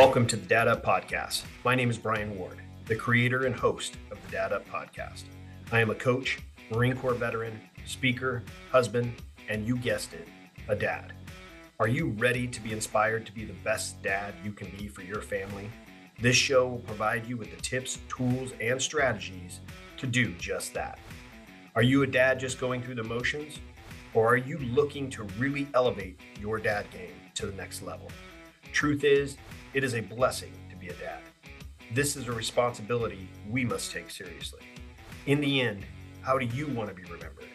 Welcome to the Dad Up Podcast. My name is Brian Ward, the creator and host of the Dad Up Podcast. I am a coach, Marine Corps veteran, speaker, husband, and you guessed it, a dad. Are you ready to be inspired to be the best dad you can be for your family? This show will provide you with the tips, tools, and strategies to do just that. Are you a dad just going through the motions? Or are you looking to really elevate your dad game to the next level? Truth is, it is a blessing to be a dad. This is a responsibility we must take seriously. In the end, how do you want to be remembered?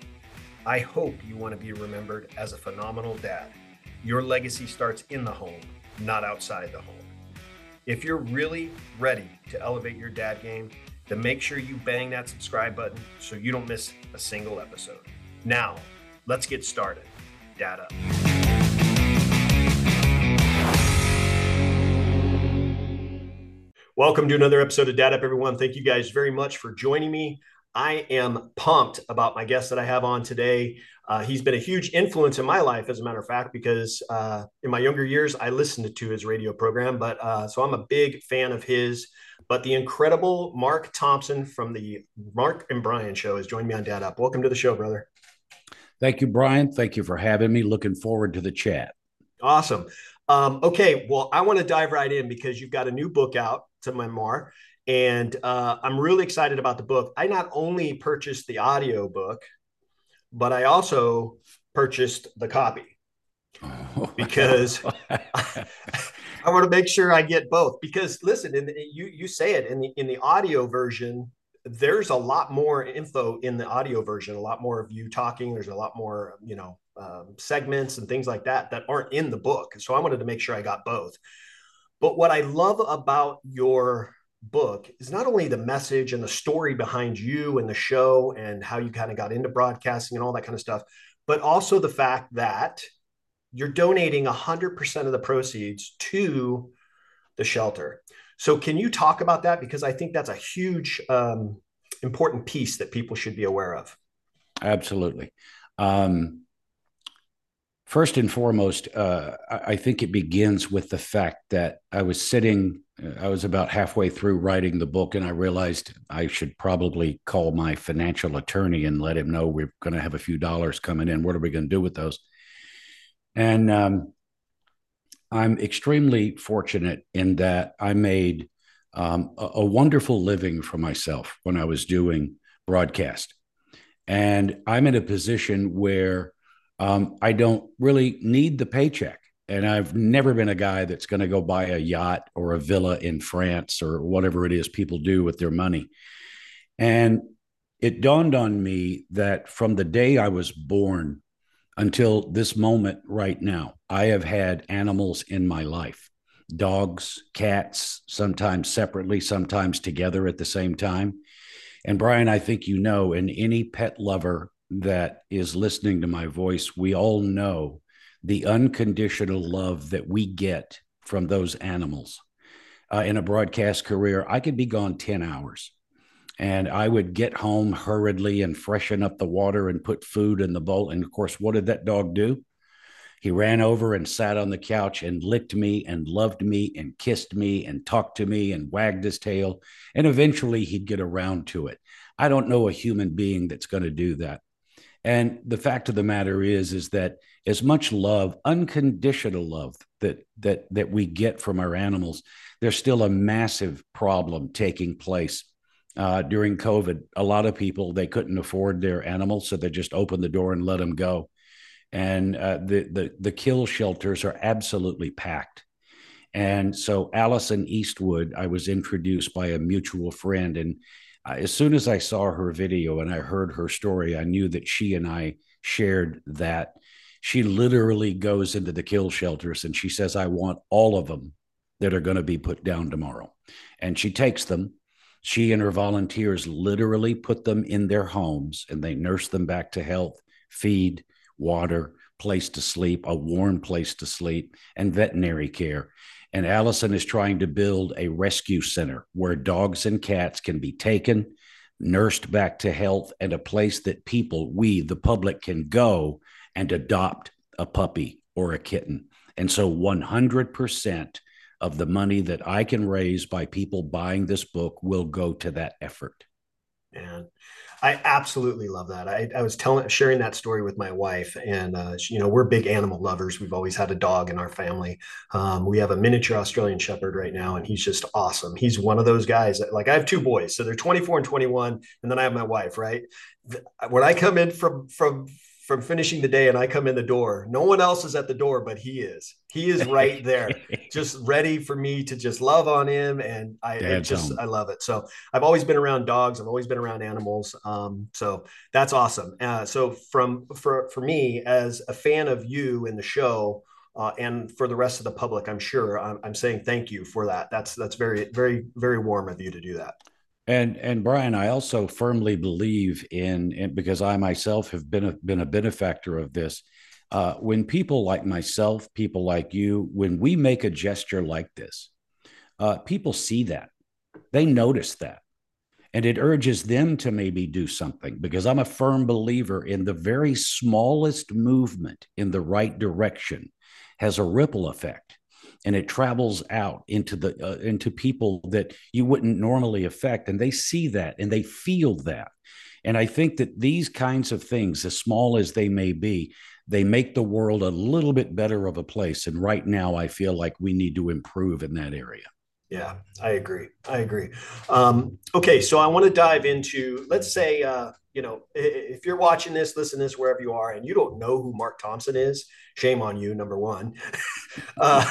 I hope you want to be remembered as a phenomenal dad. Your legacy starts in the home, not outside the home. If you're really ready to elevate your dad game, then make sure you bang that subscribe button so you don't miss a single episode. Now, let's get started. Dad Up. Welcome to another episode of Dad Up, everyone. Thank you guys very much for joining me. I am pumped about my guest that I have on today. Uh, he's been a huge influence in my life, as a matter of fact, because uh, in my younger years, I listened to his radio program. But uh, so I'm a big fan of his. But the incredible Mark Thompson from the Mark and Brian show has joined me on Dad Up. Welcome to the show, brother. Thank you, Brian. Thank you for having me. Looking forward to the chat. Awesome. Um, okay, well, I want to dive right in because you've got a new book out to memoir. And uh, I'm really excited about the book. I not only purchased the audio book, but I also purchased the copy oh. because I, I, want to make sure I get both. Because listen, in the, you you say it in the in the audio version, there's a lot more info in the audio version, a lot more of you talking. There's a lot more, you know, um, segments and things like that that aren't in the book. So I wanted to make sure I got both. But what I love about your book is not only the message and the story behind you and the show and how you kind of got into broadcasting and all that kind of stuff, but also the fact that you're donating 100% of the proceeds to the shelter. So, can you talk about that? Because I think that's a huge, um, important piece that people should be aware of. Absolutely. Um, First and foremost, uh, I think it begins with the fact that I was sitting, uh, I was about halfway through writing the book, and I realized I should probably call my financial attorney and let him know we're going to have a few dollars coming in. What are we going to do with those? And um, I'm extremely fortunate in that I made um, a, a wonderful living for myself when I was doing broadcast. And I'm in a position where um, I don't really need the paycheck. And I've never been a guy that's going to go buy a yacht or a villa in France or whatever it is people do with their money. And it dawned on me that from the day I was born until this moment right now, I have had animals in my life dogs, cats, sometimes separately, sometimes together at the same time. And Brian, I think you know, and any pet lover that is listening to my voice, we all know the unconditional love that we get from those animals. Uh, in a broadcast career, I could be gone 10 hours and I would get home hurriedly and freshen up the water and put food in the bowl. And of course, what did that dog do? He ran over and sat on the couch and licked me and loved me and kissed me and talked to me and wagged his tail. And eventually he'd get around to it. I don't know a human being that's going to do that. And the fact of the matter is, is that as much love, unconditional love that that that we get from our animals, there's still a massive problem taking place. Uh, during COVID, a lot of people they couldn't afford their animals, so they just opened the door and let them go. And uh, the the the kill shelters are absolutely packed. And so Alison Eastwood, I was introduced by a mutual friend, and as soon as I saw her video and I heard her story, I knew that she and I shared that. She literally goes into the kill shelters and she says, I want all of them that are going to be put down tomorrow. And she takes them. She and her volunteers literally put them in their homes and they nurse them back to health, feed, water, place to sleep, a warm place to sleep, and veterinary care. And Alison is trying to build a rescue center where dogs and cats can be taken, nursed back to health, and a place that people, we, the public, can go and adopt a puppy or a kitten. And so 100% of the money that I can raise by people buying this book will go to that effort. I absolutely love that. I, I was telling, sharing that story with my wife, and uh, she, you know, we're big animal lovers. We've always had a dog in our family. Um, we have a miniature Australian Shepherd right now, and he's just awesome. He's one of those guys that, like, I have two boys, so they're 24 and 21, and then I have my wife. Right when I come in from from from finishing the day and I come in the door, no one else is at the door, but he is. He is right there, just ready for me to just love on him. And I just, home. I love it. So I've always been around dogs. I've always been around animals. Um, so that's awesome. Uh, so from, for, for me as a fan of you in the show, uh, and for the rest of the public, I'm sure I'm, I'm saying thank you for that. That's, that's very, very, very warm of you to do that. And and Brian, I also firmly believe in, in because I myself have been a, been a benefactor of this. Uh, when people like myself, people like you, when we make a gesture like this, uh, people see that, they notice that, and it urges them to maybe do something. Because I'm a firm believer in the very smallest movement in the right direction has a ripple effect and it travels out into the uh, into people that you wouldn't normally affect and they see that and they feel that. And i think that these kinds of things as small as they may be they make the world a little bit better of a place and right now i feel like we need to improve in that area. Yeah i agree i agree. Um, okay so i want to dive into let's say uh, you know, if you're watching this, listen to this wherever you are, and you don't know who Mark Thompson is, shame on you. Number one, uh,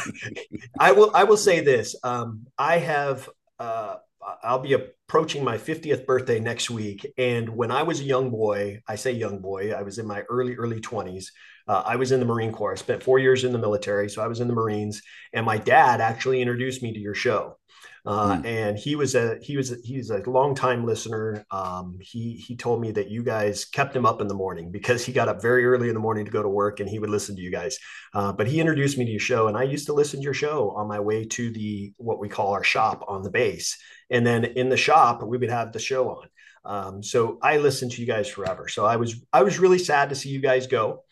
I will I will say this: um, I have uh, I'll be approaching my 50th birthday next week, and when I was a young boy, I say young boy, I was in my early early 20s. Uh, I was in the Marine Corps. I spent four years in the military, so I was in the Marines, and my dad actually introduced me to your show. Uh, mm. And he was a he was a, he's a long time listener. Um, he he told me that you guys kept him up in the morning because he got up very early in the morning to go to work and he would listen to you guys. Uh, but he introduced me to your show, and I used to listen to your show on my way to the what we call our shop on the base. And then in the shop, we would have the show on. Um, so I listened to you guys forever. So I was I was really sad to see you guys go,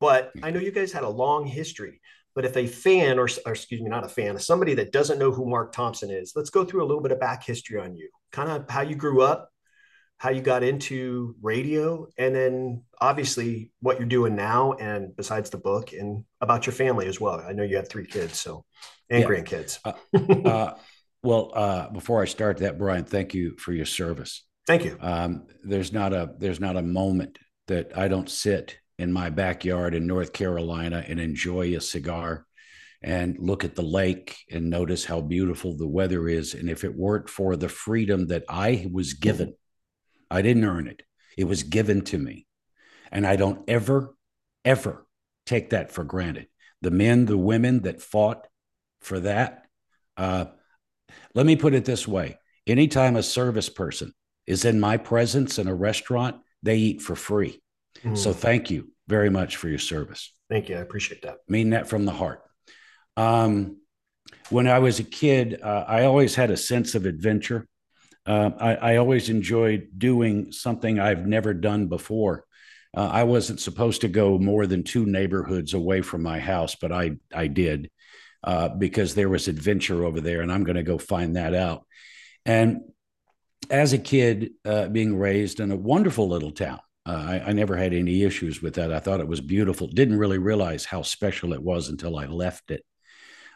but I know you guys had a long history. But if a fan, or, or, excuse me, not a fan, somebody that doesn't know who Mark Thompson is, let's go through a little bit of back history on you, kind of how you grew up, how you got into radio, and then obviously what you're doing now, and besides the book, and about your family as well. I know you have three kids, so and yeah. grandkids. uh, uh, well, uh, before I start that, Brian, thank you for your service. Thank you. Um, there's not a there's not a moment that I don't sit in my backyard in North Carolina and enjoy a cigar and look at the lake and notice how beautiful the weather is. And if it weren't for the freedom that I was given, I didn't earn it, it was given to me. And I don't ever, ever take that for granted. The men, the women that fought for that. Uh, let me put it this way anytime a service person is in my presence in a restaurant, they eat for free. Mm. So thank you very much for your service. Thank you. I appreciate that. Mean that from the heart. Um, when I was a kid, uh, I always had a sense of adventure. Uh, I, I, always enjoyed doing something I've never done before. Uh, I wasn't supposed to go more than two neighborhoods away from my house, but I I did uh, because there was adventure over there, and I'm going to go find that out. And as a kid, uh, being raised in a wonderful little town, I, I, never had any issues with that. I thought it was beautiful. Didn't really realize how special it was until I left it.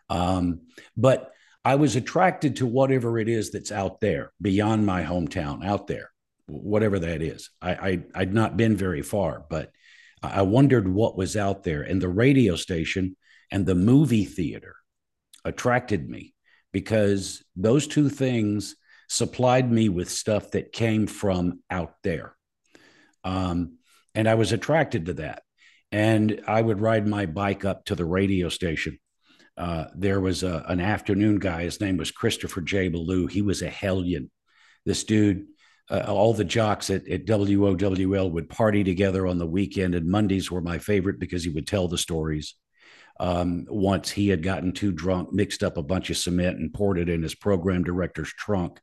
Um, but I was attracted to whatever it is that's out there beyond my hometown, out there, whatever that is. I, I would not been very far, but I wondered what was out there. And the radio station and the movie theater attracted me because those two things supplied me with stuff that came from out there. Um, and I was attracted to that. And I would ride my bike up to the radio station. Uh, there was a, an afternoon guy. His name was Christopher J. Ballou. He was a hellion. This dude, uh, all the jocks at, at WOWL would party together on the weekend, and Mondays were my favorite because he would tell the stories. Um, once he had gotten too drunk, mixed up a bunch of cement, and poured it in his program director's trunk.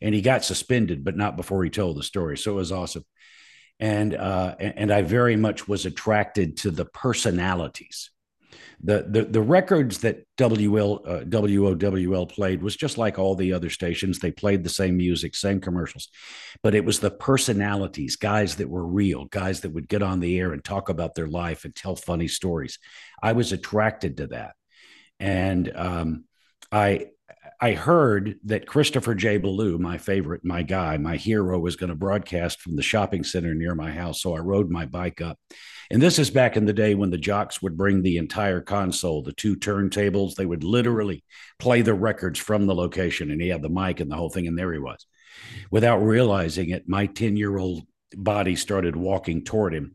And he got suspended, but not before he told the story. So it was awesome and uh, and I very much was attracted to the personalities. The, the the records that WL uh, WOWL played was just like all the other stations. They played the same music, same commercials, but it was the personalities, guys that were real, guys that would get on the air and talk about their life and tell funny stories. I was attracted to that, and um, I I heard that Christopher J. Ballou, my favorite, my guy, my hero, was going to broadcast from the shopping center near my house. So I rode my bike up. And this is back in the day when the jocks would bring the entire console, the two turntables. They would literally play the records from the location. And he had the mic and the whole thing. And there he was. Without realizing it, my 10 year old body started walking toward him.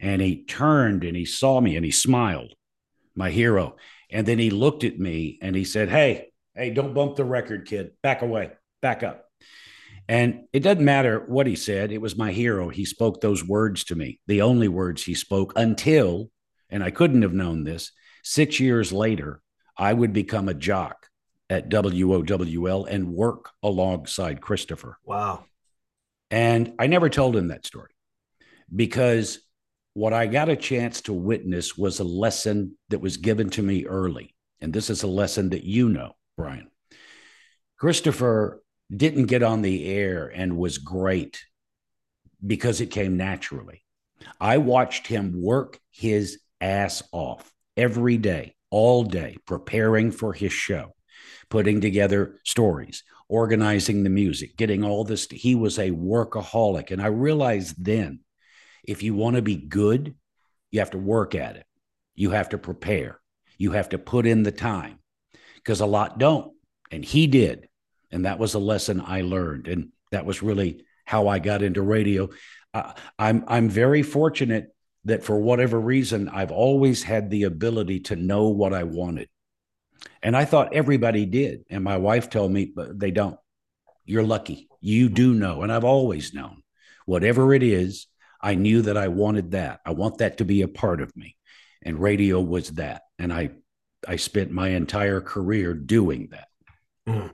And he turned and he saw me and he smiled, my hero. And then he looked at me and he said, Hey, Hey, don't bump the record, kid. Back away, back up. And it doesn't matter what he said. It was my hero. He spoke those words to me, the only words he spoke until, and I couldn't have known this, six years later, I would become a jock at WOWL and work alongside Christopher. Wow. And I never told him that story because what I got a chance to witness was a lesson that was given to me early. And this is a lesson that you know. Brian. Christopher didn't get on the air and was great because it came naturally. I watched him work his ass off every day, all day, preparing for his show, putting together stories, organizing the music, getting all this. He was a workaholic. And I realized then if you want to be good, you have to work at it, you have to prepare, you have to put in the time because a lot don't. And he did. And that was a lesson I learned. And that was really how I got into radio. Uh, I'm, I'm very fortunate that for whatever reason, I've always had the ability to know what I wanted. And I thought everybody did. And my wife told me, but they don't. You're lucky. You do know. And I've always known whatever it is, I knew that I wanted that. I want that to be a part of me. And radio was that. And I I spent my entire career doing that. Mm.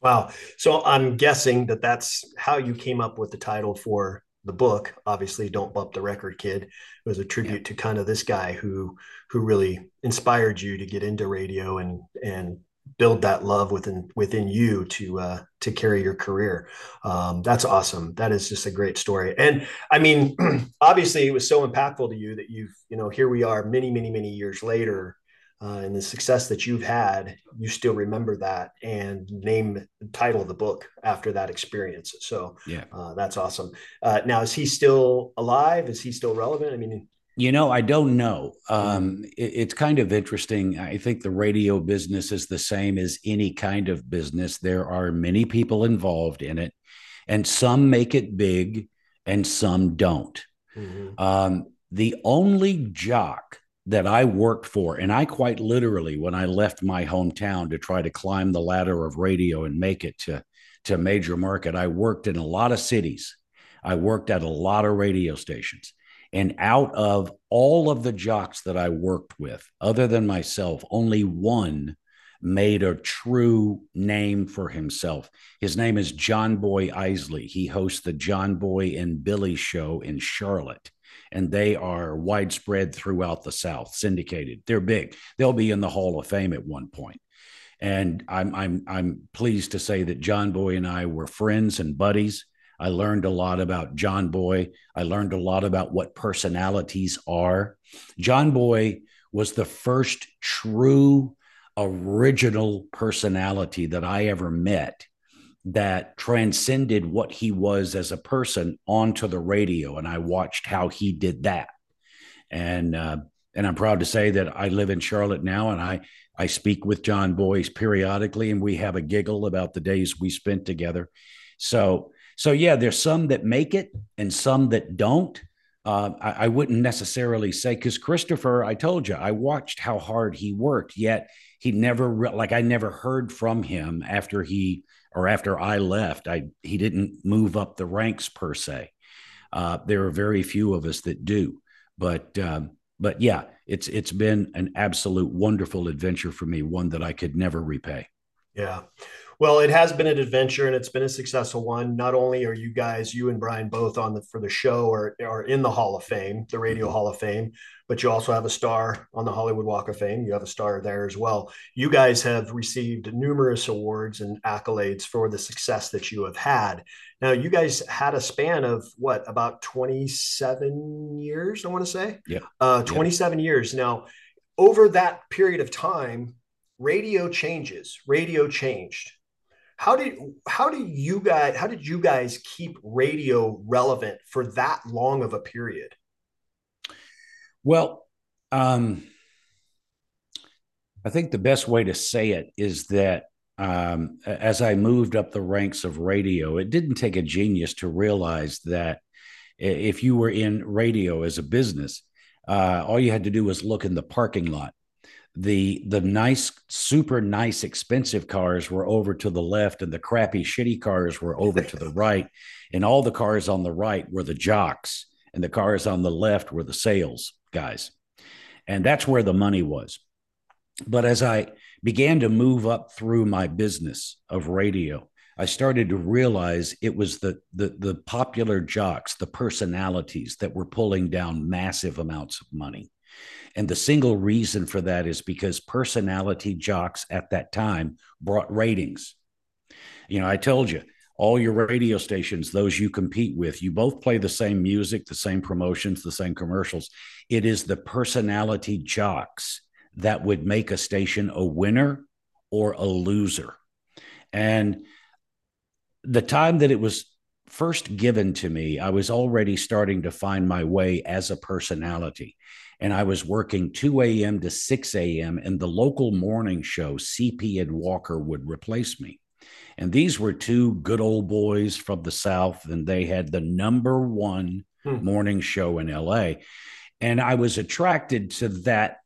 Wow. So I'm guessing that that's how you came up with the title for the book. Obviously, "Don't Bump the Record Kid" it was a tribute yeah. to kind of this guy who who really inspired you to get into radio and and build that love within within you to uh, to carry your career. Um, that's awesome. That is just a great story. And I mean, obviously, it was so impactful to you that you've you know here we are many many many years later uh, and the success that you've had, you still remember that and name the title of the book after that experience. So yeah, uh, that's awesome. Uh, now, is he still alive? Is he still relevant? I mean, you know, I don't know. Um, it, it's kind of interesting. I think the radio business is the same as any kind of business. There are many people involved in it, and some make it big, and some don't. Mm-hmm. Um, the only jock that I worked for, and I quite literally, when I left my hometown to try to climb the ladder of radio and make it to, to major market, I worked in a lot of cities. I worked at a lot of radio stations. And out of all of the jocks that I worked with, other than myself, only one made a true name for himself. His name is John Boy Isley. He hosts the John Boy and Billy show in Charlotte and they are widespread throughout the South, syndicated. They're big. They'll be in the Hall of Fame at one point. And I'm I'm I'm pleased to say that John Boy and I were friends and buddies. I learned a lot about John Boy. I learned a lot about what personalities are. John Boy was the first true original personality that I ever met that transcended what he was as a person onto the radio and i watched how he did that and uh, and i'm proud to say that i live in charlotte now and i i speak with john boyce periodically and we have a giggle about the days we spent together so so yeah there's some that make it and some that don't uh, I, I wouldn't necessarily say because Christopher, I told you, I watched how hard he worked. Yet he never, re- like, I never heard from him after he or after I left, I he didn't move up the ranks per se. Uh, there are very few of us that do, but um, but yeah, it's it's been an absolute wonderful adventure for me, one that I could never repay. Yeah. Well, it has been an adventure and it's been a successful one. Not only are you guys, you and Brian, both on the for the show or are in the Hall of Fame, the Radio mm-hmm. Hall of Fame, but you also have a star on the Hollywood Walk of Fame. You have a star there as well. You guys have received numerous awards and accolades for the success that you have had. Now, you guys had a span of what about 27 years? I want to say, yeah, uh, 27 yep. years. Now, over that period of time, radio changes. Radio changed how did how do you guys how did you guys keep radio relevant for that long of a period well um, i think the best way to say it is that um, as i moved up the ranks of radio it didn't take a genius to realize that if you were in radio as a business uh, all you had to do was look in the parking lot. The the nice super nice expensive cars were over to the left and the crappy shitty cars were over to the right. And all the cars on the right were the jocks and the cars on the left were the sales guys. And that's where the money was. But as i began to move up through my business of radio i started to realize it was the the, the popular jocks the personalities that were pulling down massive amounts of money. And the single reason for that is because personality jocks at that time brought ratings. You know, I told you, all your radio stations, those you compete with, you both play the same music, the same promotions, the same commercials. It is the personality jocks that would make a station a winner or a loser. And the time that it was first given to me, I was already starting to find my way as a personality and I was working 2 a.m. to 6 a.m. and the local morning show, CP and Walker, would replace me. And these were two good old boys from the South, and they had the number one hmm. morning show in LA. And I was attracted to that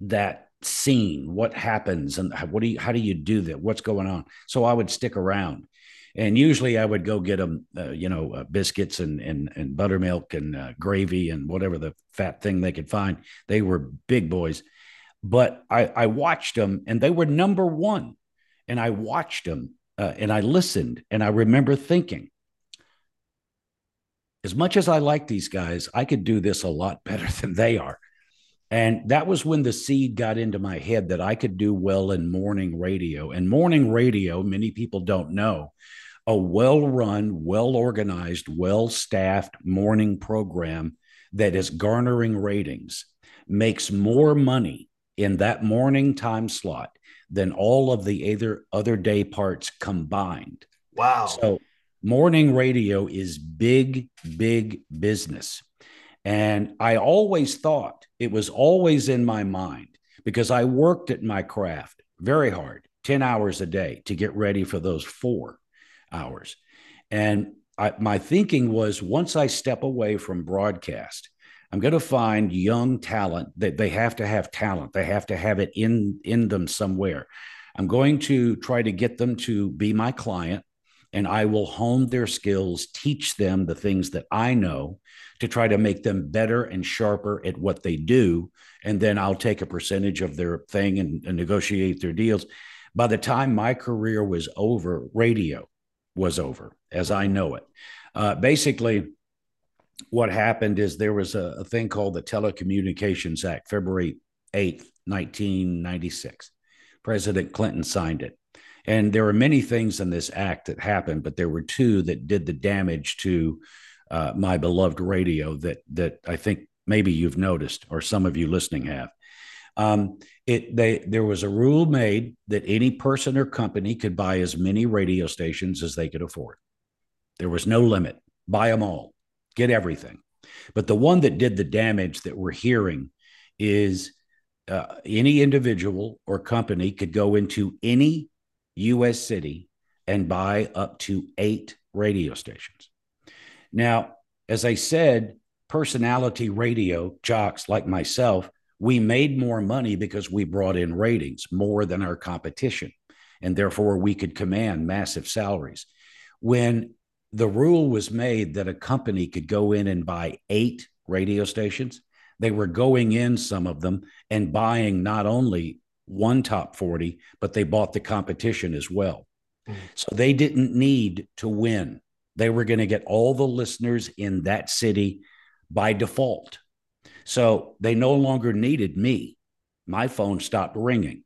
that scene, what happens, and what do you, how do you do that? What's going on? So I would stick around and usually I would go get them, uh, you know, uh, biscuits and and and buttermilk and uh, gravy and whatever the fat thing they could find. They were big boys, but I I watched them and they were number one, and I watched them uh, and I listened and I remember thinking. As much as I like these guys, I could do this a lot better than they are. And that was when the seed got into my head that I could do well in morning radio. And morning radio, many people don't know, a well run, well organized, well staffed morning program that is garnering ratings makes more money in that morning time slot than all of the other other day parts combined. Wow. So morning radio is big big business. And I always thought it was always in my mind because I worked at my craft very hard, 10 hours a day to get ready for those 4 hours. And I, my thinking was once I step away from broadcast, I'm going to find young talent that they have to have talent. They have to have it in in them somewhere. I'm going to try to get them to be my client and I will hone their skills, teach them the things that I know to try to make them better and sharper at what they do. And then I'll take a percentage of their thing and, and negotiate their deals. By the time my career was over, radio was over as I know it. Uh, basically, what happened is there was a, a, thing called the Telecommunications Act, February 8th, 1996. President Clinton signed it. And there were many things in this act that happened, but there were two that did the damage to uh, my beloved radio that that I think maybe you've noticed, or some of you listening have. Um, it they there was a rule made that any person or company could buy as many radio stations as they could afford. There was no limit. Buy them all, get everything. But the one that did the damage that we're hearing is uh, any individual or company could go into any U.S. city and buy up to eight radio stations. Now, as I said, personality radio jocks like myself, we made more money because we brought in ratings more than our competition. And therefore, we could command massive salaries. When the rule was made that a company could go in and buy eight radio stations, they were going in, some of them, and buying not only one top 40, but they bought the competition as well. Mm-hmm. So they didn't need to win. They were going to get all the listeners in that city by default. So they no longer needed me. My phone stopped ringing.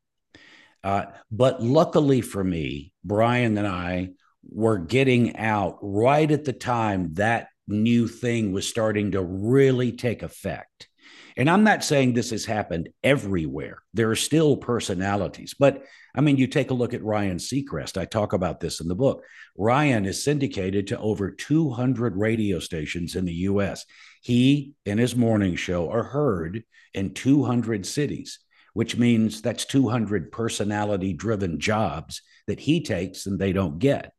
Uh, but luckily for me, Brian and I were getting out right at the time that new thing was starting to really take effect. And I'm not saying this has happened everywhere. There are still personalities, but I mean, you take a look at Ryan Seacrest. I talk about this in the book. Ryan is syndicated to over 200 radio stations in the US. He and his morning show are heard in 200 cities, which means that's 200 personality driven jobs that he takes and they don't get.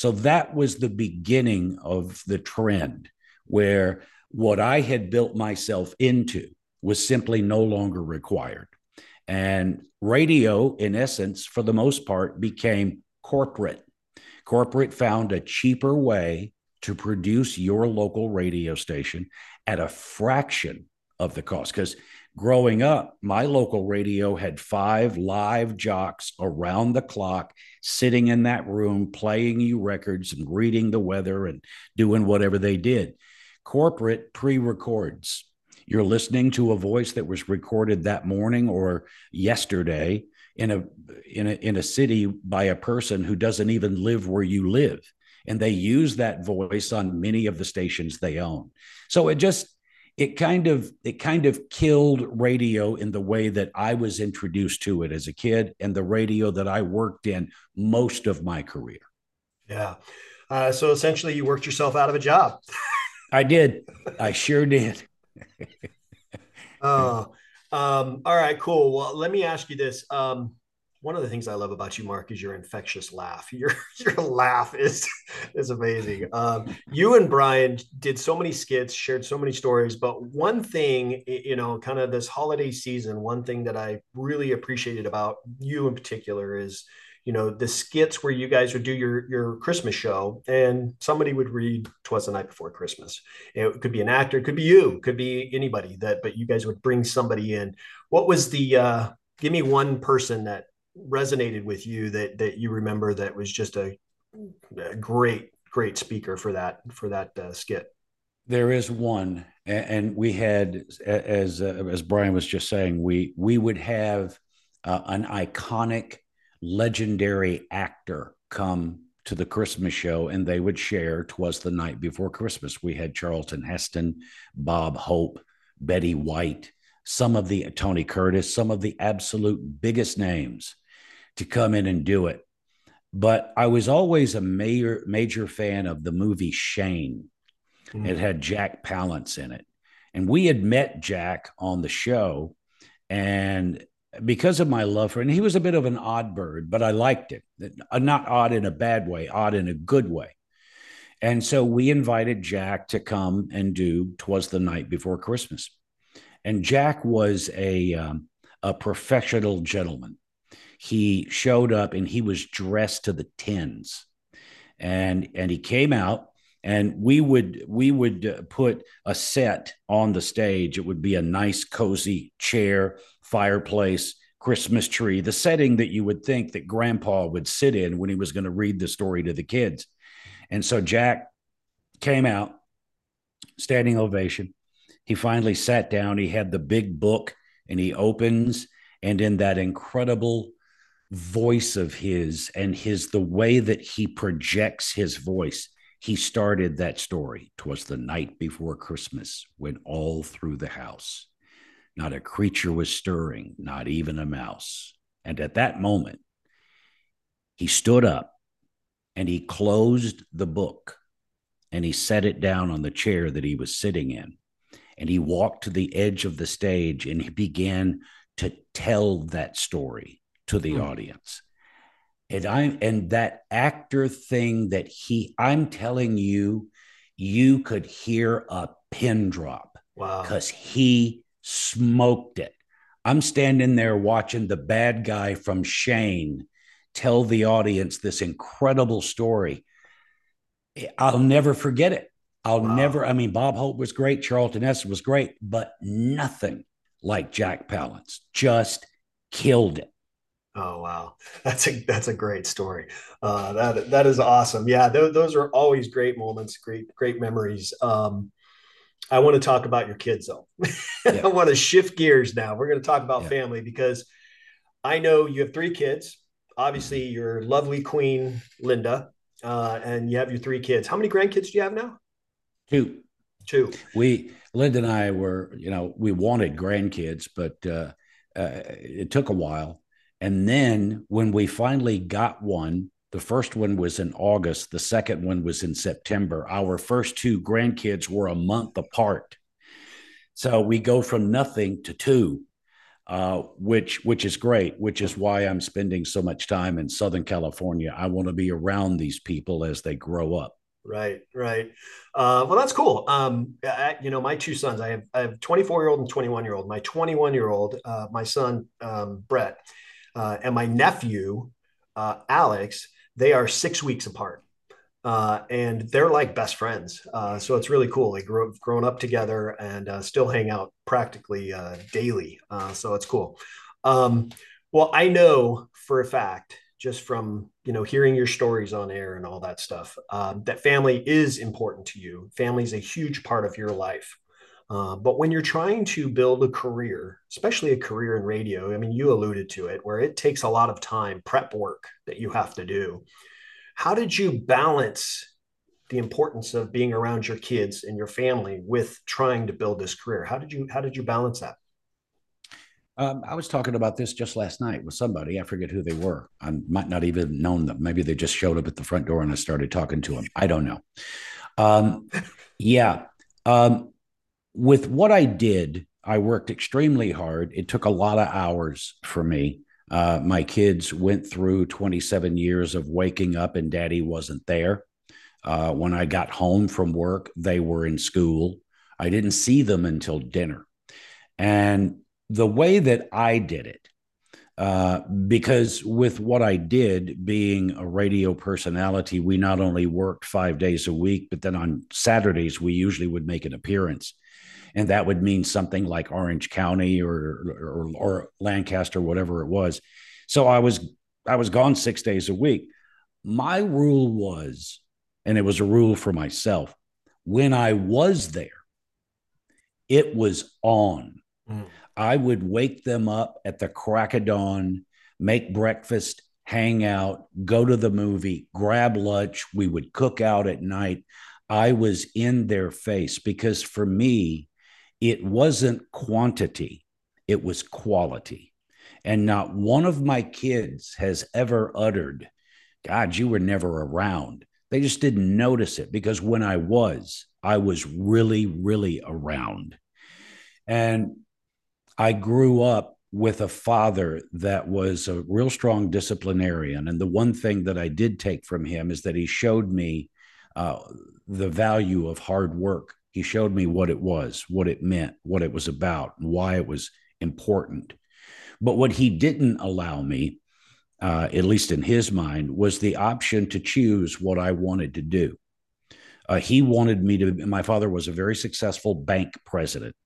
So that was the beginning of the trend where what I had built myself into was simply no longer required. And radio, in essence, for the most part, became corporate. Corporate found a cheaper way to produce your local radio station at a fraction of the cost. Because growing up, my local radio had five live jocks around the clock sitting in that room, playing you records and reading the weather and doing whatever they did. Corporate pre records. You're listening to a voice that was recorded that morning or yesterday in a in a in a city by a person who doesn't even live where you live and they use that voice on many of the stations they own so it just it kind of it kind of killed radio in the way that I was introduced to it as a kid and the radio that I worked in most of my career. Yeah. Uh, so essentially, you worked yourself out of a job. I did. I sure did. oh, um, all right, cool. Well, let me ask you this. Um, one of the things I love about you, Mark, is your infectious laugh. Your your laugh is is amazing. Um, you and Brian did so many skits, shared so many stories, but one thing, you know, kind of this holiday season, one thing that I really appreciated about you in particular is you know the skits where you guys would do your your christmas show and somebody would read twas the night before christmas it could be an actor it could be you it could be anybody that but you guys would bring somebody in what was the uh give me one person that resonated with you that that you remember that was just a, a great great speaker for that for that uh, skit there is one and we had as uh, as brian was just saying we we would have uh, an iconic legendary actor come to the Christmas show and they would share Twas the Night Before Christmas. We had Charlton Heston, Bob Hope, Betty White, some of the Tony Curtis, some of the absolute biggest names to come in and do it. But I was always a major major fan of the movie Shane. Mm. It had Jack Palance in it. And we had met Jack on the show and because of my love for him, he was a bit of an odd bird, but I liked it. Uh, not odd in a bad way, odd in a good way. And so we invited Jack to come and do "Twas the Night Before Christmas," and Jack was a um, a professional gentleman. He showed up and he was dressed to the tens, and and he came out and we would we would uh, put a set on the stage. It would be a nice cozy chair fireplace christmas tree the setting that you would think that grandpa would sit in when he was going to read the story to the kids. And so jack came out standing ovation. He finally sat down he had the big book and he opens and in that incredible voice of his and his the way that he projects his voice he started that story. Twas the night before Christmas when all through the house not a creature was stirring, not even a mouse. And at that moment, he stood up and he closed the book and he set it down on the chair that he was sitting in. And he walked to the edge of the stage and he began to tell that story to the hmm. audience. And i'm and that actor thing that he i'm telling you you could hear a pin drop wow. because he smoked it. I'm standing there watching the bad guy from shane tell the audience this incredible story. I'll never forget it. I'll wow. never i mean bob hope was great charlton heston was great but nothing like jack palance. Just killed it Oh wow, that's a that's a great story. Uh, that that is awesome. Yeah, th- those are always great moments, great great memories. Um, I want to talk about your kids though. Yeah. I want to shift gears now. We're going to talk about yeah. family because I know you have three kids. Obviously, mm-hmm. your lovely queen Linda, uh, and you have your three kids. How many grandkids do you have now? Two. Two. We Linda and I were, you know, we wanted grandkids, but uh, uh, it took a while. And then when we finally got one, the first one was in August, the second one was in September. Our first two grandkids were a month apart. So we go from nothing to two, uh, which which is great, which is why I'm spending so much time in Southern California. I want to be around these people as they grow up. Right, right. Uh, well, that's cool. Um, I, you know, my two sons, I have I have 24 year old and 21 year old. My 21 year old, uh, my son um, Brett, uh, and my nephew uh, Alex, they are six weeks apart. Uh, and they're like best friends. Uh, so it's really cool. They grew up, grown up together and uh, still hang out practically uh, daily. So it's cool. Um, well, I know for a fact, just from you know hearing your stories on air and all that stuff, that family is important to you. Family is a huge part of your life. Uh, but when you're trying to build a career, especially a career in radio, I mean, you alluded to it, where it takes a lot of time, prep work that you have to do. How did you balance the importance of being around your kids and your family with trying to build this career? How did you how did you balance that? Um, I was talking about this just last night with somebody. I forget who they were. I might not even known them. Maybe they just showed up at the front door and I started talking to them. I don't know. Um, yeah. Um, with what I did, I worked extremely hard. It took a lot of hours for me. Uh, my kids went through 27 years of waking up and daddy wasn't there. Uh, when I got home from work, they were in school. I didn't see them until dinner. And the way that I did it, uh, because with what I did, being a radio personality, we not only worked five days a week, but then on Saturdays, we usually would make an appearance and that would mean something like Orange County or, or, or Lancaster, whatever it was. So I was I was gone six days a week. My rule was, and it was a rule for myself, when I was there, it was on. Mm. I would wake them up at the crack of dawn, make breakfast, hang out, go to the movie, grab lunch. We would cook out at night. I was in their face because for me, it wasn't quantity, it was quality. And not one of my kids has ever uttered, God, you were never around. They just didn't notice it because when I was, I was really, really around. And I grew up with a father that was a real strong disciplinarian. And the one thing that I did take from him is that he showed me uh, the value of hard work he showed me what it was, what it meant, what it was about, and why it was important. But what he didn't allow me, uh, at least in his mind, was the option to choose what I wanted to do. Uh, he wanted me to, my father was a very successful bank president,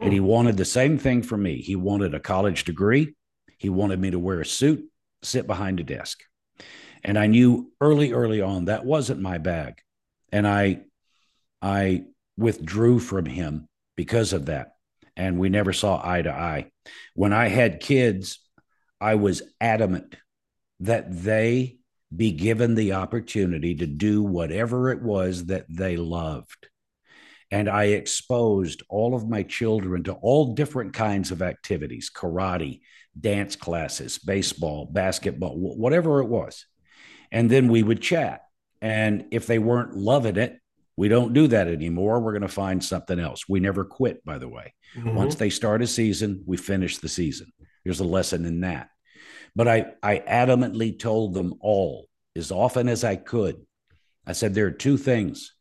and he hmm. wanted the same thing for me. He wanted a college degree, he wanted me to wear a suit, sit behind a desk. And I knew early, early on that wasn't my bag. And I, I withdrew from him because of that. And we never saw eye to eye. When I had kids, I was adamant that they be given the opportunity to do whatever it was that they loved. And I exposed all of my children to all different kinds of activities karate, dance classes, baseball, basketball, whatever it was. And then we would chat. And if they weren't loving it, we don't do that anymore. We're going to find something else. We never quit, by the way. Mm-hmm. Once they start a season, we finish the season. There's a lesson in that. But I, I adamantly told them all as often as I could. I said, there are two things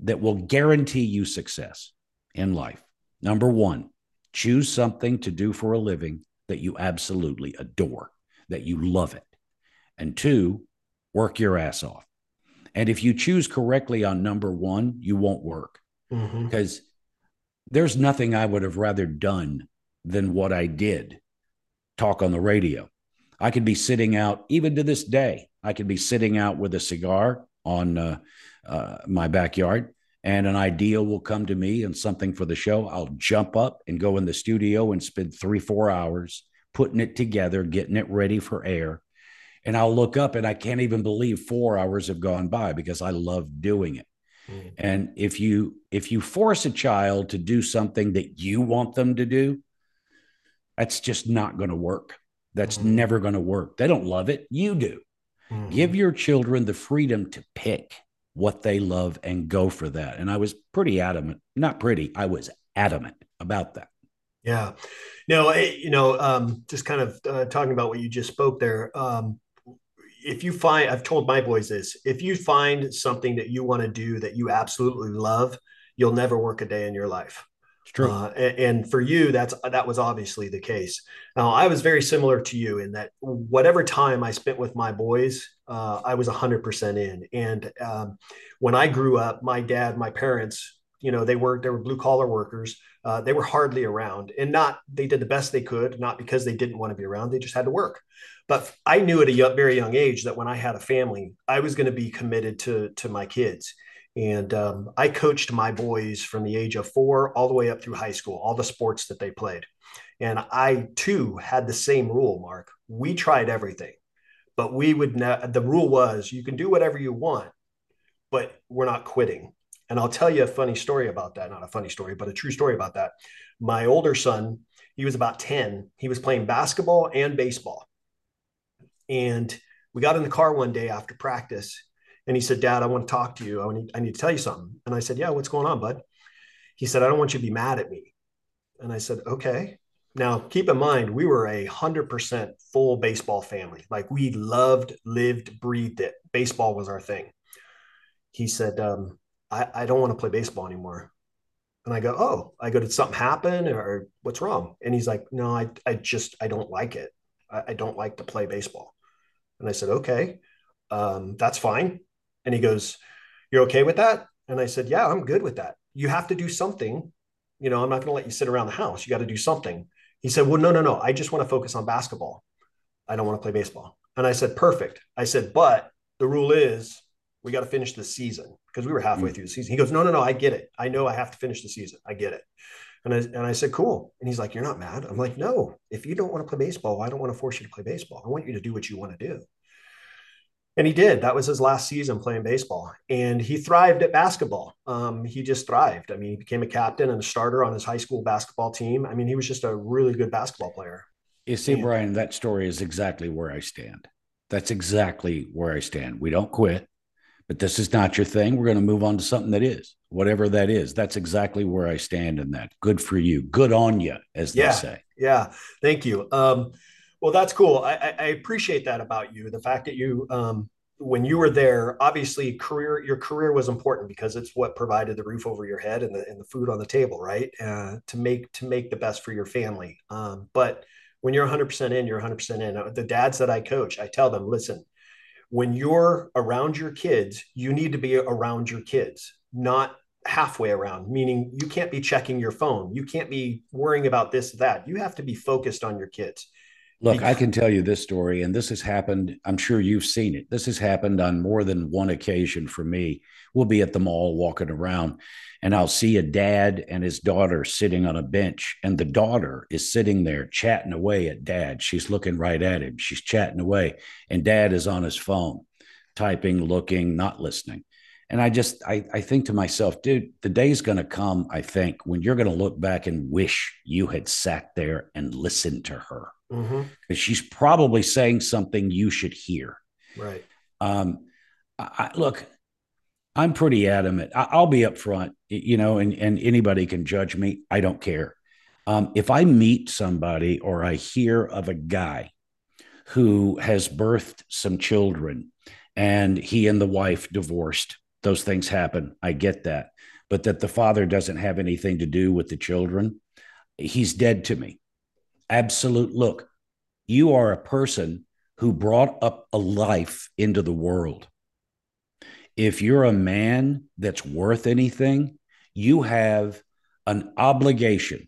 that will guarantee you success in life. Number one, choose something to do for a living that you absolutely adore, that you love it. And two, work your ass off. And if you choose correctly on number one, you won't work mm-hmm. because there's nothing I would have rather done than what I did talk on the radio. I could be sitting out, even to this day, I could be sitting out with a cigar on uh, uh, my backyard, and an idea will come to me and something for the show. I'll jump up and go in the studio and spend three, four hours putting it together, getting it ready for air. And I'll look up and I can't even believe four hours have gone by because I love doing it. Mm-hmm. And if you if you force a child to do something that you want them to do, that's just not going to work. That's mm-hmm. never going to work. They don't love it. You do. Mm-hmm. Give your children the freedom to pick what they love and go for that. And I was pretty adamant, not pretty, I was adamant about that. Yeah. No, you know, um, just kind of uh, talking about what you just spoke there. Um, if you find, I've told my boys this, if you find something that you want to do that you absolutely love, you'll never work a day in your life. It's true. Uh, and, and, for you, that's that was obviously the case. Now, I was very similar to you in that whatever time I spent with my boys, uh, I was 100% in. And um, when I grew up, my dad, my parents, you know, they worked, they were blue collar workers. Uh, they were hardly around and not, they did the best they could, not because they didn't want to be around. They just had to work. But I knew at a very young age that when I had a family, I was going to be committed to, to my kids. And um, I coached my boys from the age of four all the way up through high school, all the sports that they played. And I too had the same rule, Mark. We tried everything, but we would not, the rule was you can do whatever you want, but we're not quitting. And I'll tell you a funny story about that. Not a funny story, but a true story about that. My older son, he was about 10. He was playing basketball and baseball. And we got in the car one day after practice and he said, Dad, I want to talk to you. I need, I need to tell you something. And I said, Yeah, what's going on, bud? He said, I don't want you to be mad at me. And I said, Okay. Now, keep in mind, we were a 100% full baseball family. Like we loved, lived, breathed it. Baseball was our thing. He said, um, I, I don't want to play baseball anymore. And I go, Oh, I go, did something happen or what's wrong? And he's like, No, I, I just, I don't like it. I, I don't like to play baseball. And I said, Okay, um, that's fine. And he goes, You're okay with that? And I said, Yeah, I'm good with that. You have to do something. You know, I'm not going to let you sit around the house. You got to do something. He said, Well, no, no, no. I just want to focus on basketball. I don't want to play baseball. And I said, Perfect. I said, But the rule is we got to finish the season because we were halfway mm-hmm. through the season. He goes, No, no, no. I get it. I know I have to finish the season. I get it. And I, and I said, Cool. And he's like, You're not mad. I'm like, No, if you don't want to play baseball, I don't want to force you to play baseball. I want you to do what you want to do. And he did. That was his last season playing baseball, and he thrived at basketball. Um, he just thrived. I mean, he became a captain and a starter on his high school basketball team. I mean, he was just a really good basketball player. You see, Brian, that story is exactly where I stand. That's exactly where I stand. We don't quit, but this is not your thing. We're going to move on to something that is, whatever that is. That's exactly where I stand in that. Good for you. Good on you, as yeah, they say. Yeah. Thank you. Um, well, that's cool. I, I, appreciate that about you. The fact that you, um, when you were there, obviously career, your career was important because it's what provided the roof over your head and the, and the food on the table, right? Uh, to make, to make the best for your family. Um, but when you're 100% in, you're 100% in. Uh, the dads that I coach, I tell them, listen, when you're around your kids, you need to be around your kids, not halfway around, meaning you can't be checking your phone. You can't be worrying about this, that. You have to be focused on your kids. Look, I can tell you this story, and this has happened. I'm sure you've seen it. This has happened on more than one occasion for me. We'll be at the mall walking around, and I'll see a dad and his daughter sitting on a bench, and the daughter is sitting there chatting away at dad. She's looking right at him. She's chatting away, and dad is on his phone, typing, looking, not listening. And I just, I, I think to myself, dude, the day's going to come, I think, when you're going to look back and wish you had sat there and listened to her mm-hmm. she's probably saying something you should hear. Right. Um, I, look, I'm pretty adamant. I, will be upfront, you know, and, and anybody can judge me. I don't care. Um, if I meet somebody or I hear of a guy who has birthed some children and he and the wife divorced, those things happen. I get that. But that the father doesn't have anything to do with the children, he's dead to me absolute look, you are a person who brought up a life into the world. If you're a man that's worth anything, you have an obligation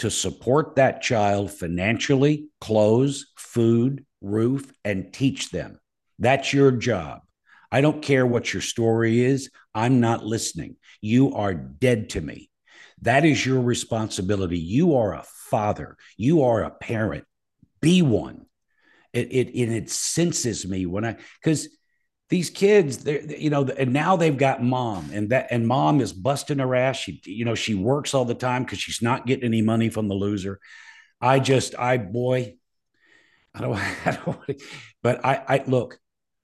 to support that child financially, clothes, food, roof, and teach them. That's your job. I don't care what your story is. I'm not listening. You are dead to me. That is your responsibility. You are a father. You are a parent. Be one. It it it, it senses me when I because these kids, they you know, and now they've got mom, and that and mom is busting her ass. She you know she works all the time because she's not getting any money from the loser. I just I boy, I don't, I don't but I I look.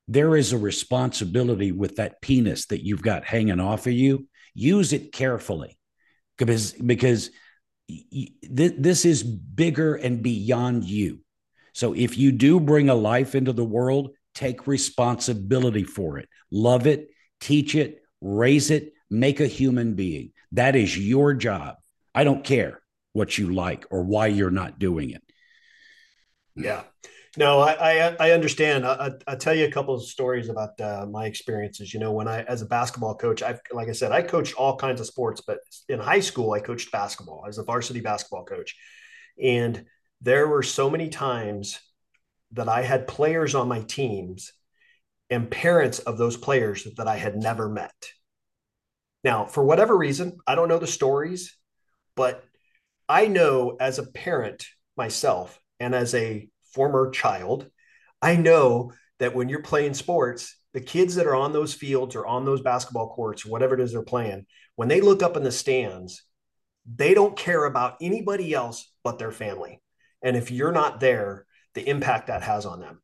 There is a responsibility with that penis that you've got hanging off of you. Use it carefully because because this is bigger and beyond you. So if you do bring a life into the world, take responsibility for it. Love it, teach it, raise it, make a human being. That is your job. I don't care what you like or why you're not doing it. Yeah. No, I I, I understand. I, will tell you a couple of stories about uh, my experiences. You know, when I as a basketball coach, I like I said, I coached all kinds of sports, but in high school, I coached basketball. I was a varsity basketball coach, and there were so many times that I had players on my teams and parents of those players that I had never met. Now, for whatever reason, I don't know the stories, but I know as a parent myself and as a former child, I know that when you're playing sports, the kids that are on those fields or on those basketball courts or whatever it is they're playing, when they look up in the stands, they don't care about anybody else but their family. And if you're not there, the impact that has on them.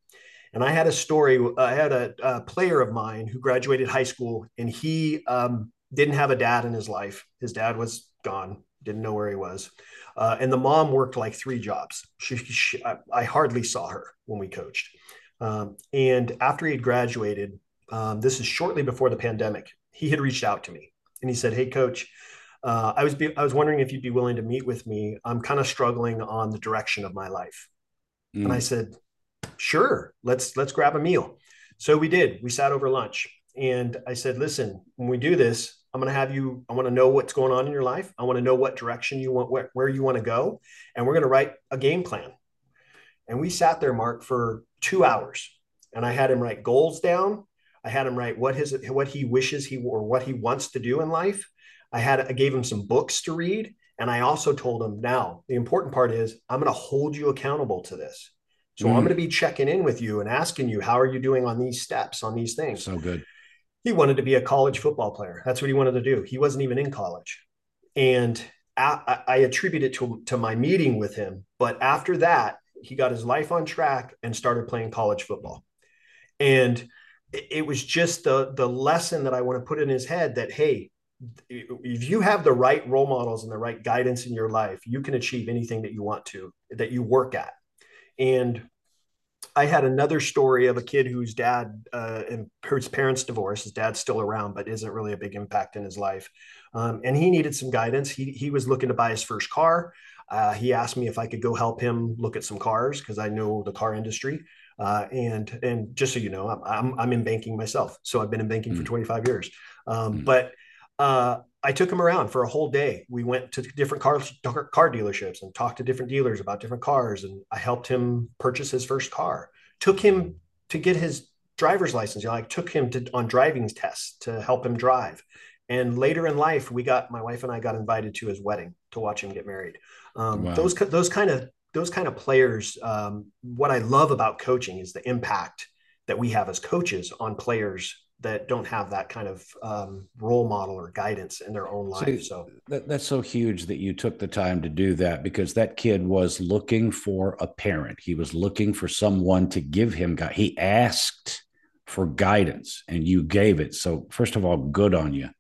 And I had a story. I had a, a player of mine who graduated high school, and he um, didn't have a dad in his life. His dad was gone, didn't know where he was. Uh, and the mom worked like three jobs. She, she I, I, hardly saw her when we coached. Um, and after he had graduated, um, this is shortly before the pandemic, he had reached out to me and he said, Hey, coach, uh, I was be, I was wondering if you'd be willing to meet with me. I'm kind of struggling on the direction of my life. Mm. And I said, sure, let's let's grab a meal. So we did. We sat over lunch. And I said, listen, when we do this, I'm going to have you, I want to know what's going on in your life. I want to know what direction you want, where, where you want to go. And we're going to write a game plan. And we sat there, Mark, for two hours. And I had him write goals down. I had him write what his what he wishes he or what he wants to do in life. I had I gave him some books to read. And I also told him now the important part is I'm going to hold you accountable to this. So mm. I'm going to be checking in with you and asking you, how are you doing on these steps, on these things? So good. He wanted to be a college football player. That's what he wanted to do. He wasn't even in college. And I, I attribute it to, to my meeting with him. But after that, he got his life on track and started playing college football. And it was just the the lesson that I want to put in his head that hey, if you have the right role models and the right guidance in your life, you can achieve anything that you want to, that you work at. And I had another story of a kid whose dad uh, and his parents divorced. His dad's still around, but isn't really a big impact in his life. Um, and he needed some guidance. He, he was looking to buy his first car. Uh, he asked me if I could go help him look at some cars because I know the car industry. Uh, and and just so you know, I'm, I'm, I'm in banking myself, so I've been in banking mm. for 25 years. Um, mm. But uh, I took him around for a whole day. We went to different car car dealerships and talked to different dealers about different cars, and I helped him purchase his first car. Took him to get his driver's license. You know, I took him to on driving tests to help him drive. And later in life, we got my wife and I got invited to his wedding to watch him get married. Um, wow. Those those kind of those kind of players. Um, what I love about coaching is the impact that we have as coaches on players that don't have that kind of um, role model or guidance in their own life. So, so that, that's so huge that you took the time to do that because that kid was looking for a parent. He was looking for someone to give him. Guy. He asked for guidance, and you gave it. So, first of all, good on you.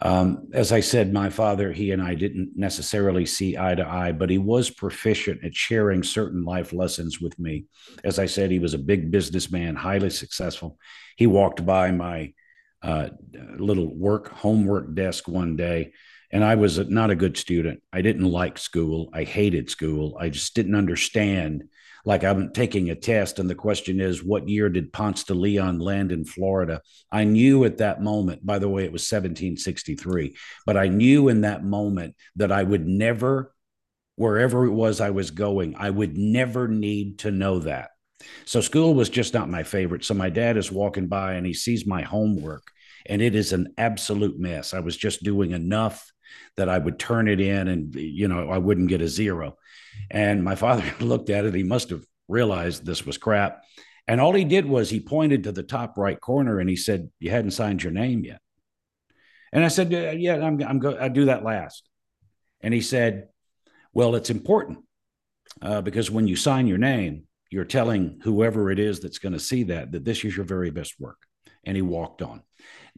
Um, as I said, my father, he and I didn't necessarily see eye to eye, but he was proficient at sharing certain life lessons with me. As I said, he was a big businessman, highly successful. He walked by my uh, little work homework desk one day, and I was not a good student. I didn't like school. I hated school. I just didn't understand like I'm taking a test, and the question is, what year did Ponce de Leon land in Florida? I knew at that moment, by the way, it was 1763, but I knew in that moment that I would never, wherever it was I was going, I would never need to know that. So school was just not my favorite. So my dad is walking by and he sees my homework and it is an absolute mess. I was just doing enough that I would turn it in and you know I wouldn't get a zero. And my father looked at it. He must have realized this was crap. And all he did was he pointed to the top right corner and he said, "You hadn't signed your name yet." And I said, "Yeah, I'm I'm I do that last." And he said, "Well, it's important uh, because when you sign your name, you're telling whoever it is that's going to see that that this is your very best work." And he walked on.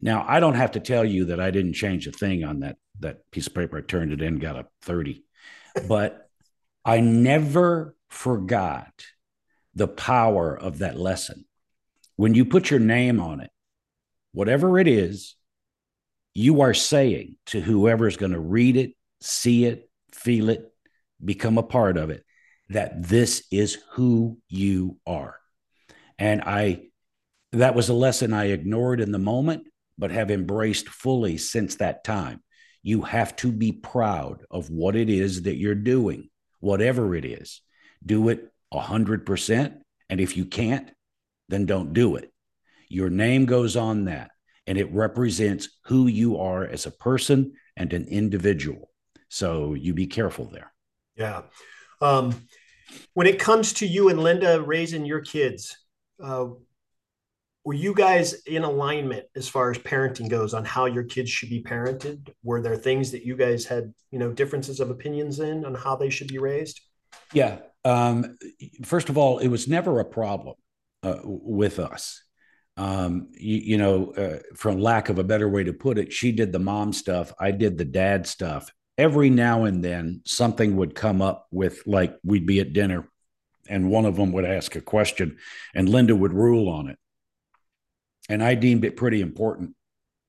Now, I don't have to tell you that I didn't change a thing on that that piece of paper. I turned it in, got a 30. But I never forgot the power of that lesson. When you put your name on it, whatever it is, you are saying to whoever is going to read it, see it, feel it, become a part of it, that this is who you are. And I, that was a lesson I ignored in the moment, but have embraced fully since that time. You have to be proud of what it is that you're doing, whatever it is. Do it 100%. And if you can't, then don't do it. Your name goes on that, and it represents who you are as a person and an individual. So you be careful there. Yeah. Um, when it comes to you and Linda raising your kids, uh, were you guys in alignment as far as parenting goes on how your kids should be parented? Were there things that you guys had you know differences of opinions in on how they should be raised? Yeah um, first of all it was never a problem uh, with us. Um, you, you, know uh, from lack of a better way to put it she did the mom stuff i did the dad stuff. Every now and then something would come up with like we'd be at dinner and one of them would ask a question and linda would rule on it and I deemed it pretty important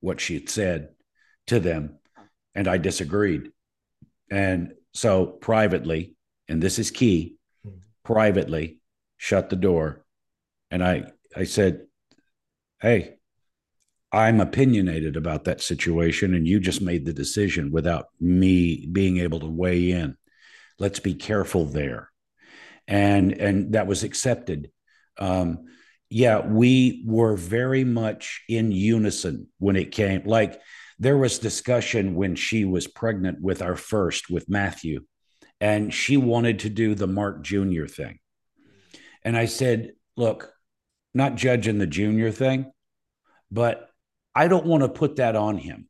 what she had said to them. And I disagreed. And so privately, and this is key, privately shut the door. And I, I said, Hey, I'm opinionated about that situation, and you just made the decision without me being able to weigh in. Let's be careful there. And and that was accepted. Um, yeah, we were very much in unison when it came. Like there was discussion when she was pregnant with our first, with Matthew, and she wanted to do the Mark Jr. thing. And I said, look, not judging the junior thing, but I don't want to put that on him.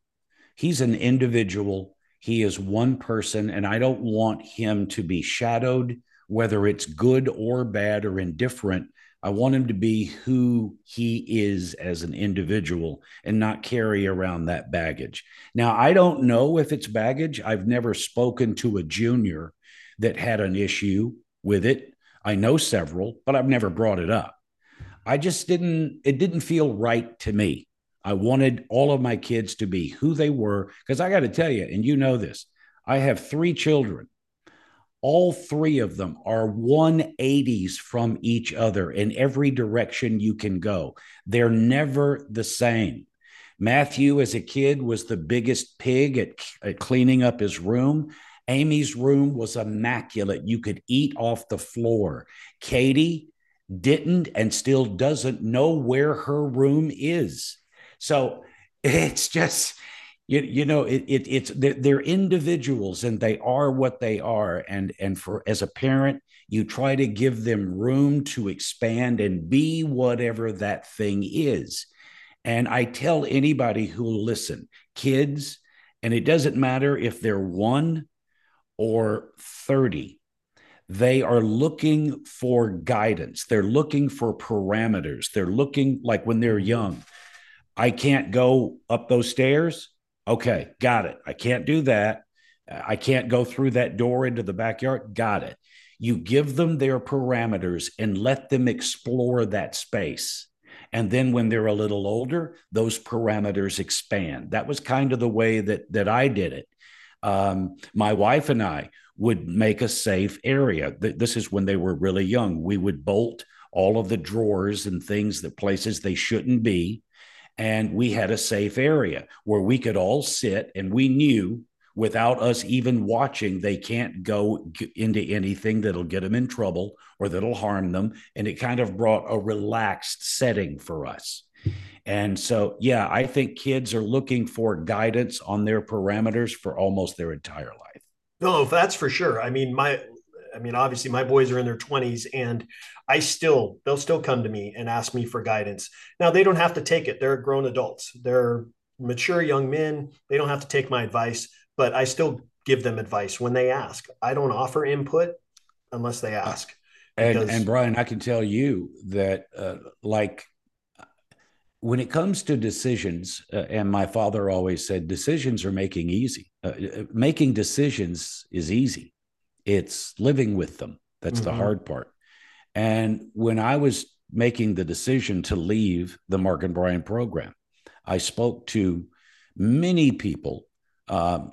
He's an individual, he is one person, and I don't want him to be shadowed, whether it's good or bad or indifferent I want him to be who he is as an individual and not carry around that baggage. Now, I don't know if it's baggage. I've never spoken to a junior that had an issue with it. I know several, but I've never brought it up. I just didn't, it didn't feel right to me. I wanted all of my kids to be who they were. Because I got to tell you, and you know this, I have three children all three of them are 180s from each other in every direction you can go. They're never the same. Matthew, as a kid, was the biggest pig at, at, cleaning up his room. Amy's room was immaculate. You could eat off the floor. Katie didn't and still doesn't know where her room is. So it's just, you, you know it, it it's they're, they're, individuals and they are what they are. And and for as a parent you try to give them room to expand and be whatever that thing is. And i tell anybody who will listen kids and it doesn't matter if they're 1 or 30 they are looking for guidance. They're looking for parameters. They're looking like when they're young i can't go up those stairs Okay, got it. I can't do that. I can't go through that door into the backyard. Got it. You give them their parameters and let them explore that space. And then when they're a little older, those parameters expand. That was kind of the way that that I did it. Um, my wife and I would make a safe area. This is when they were really young. We would bolt all of the drawers and things that places they shouldn't be and we had a safe area where we could all sit and we knew without us even watching. They can't go into anything that'll get them in trouble or that'll harm them. And it kind of brought a relaxed setting for us. And so, yeah, I think kids are looking for guidance on their parameters for almost their entire life. No, that's for sure. I mean, my, I mean, obviously my boys are in their 20s and I still, they'll still come to me and ask me for guidance. Now, they don't have to take it. They're grown adults. They're mature young men. They don't have to take my advice, but I still give them advice when they ask. I don't offer input unless they ask. And, and Brian, I can tell you that, uh, like, when it comes to decisions, uh, and my father always said, decisions are making easy. Uh, uh making decisions is easy. It's living with them. That's mm-hmm. the hard part. And when I was making the decision to leave the Mark and Brian program, I spoke to many people, um,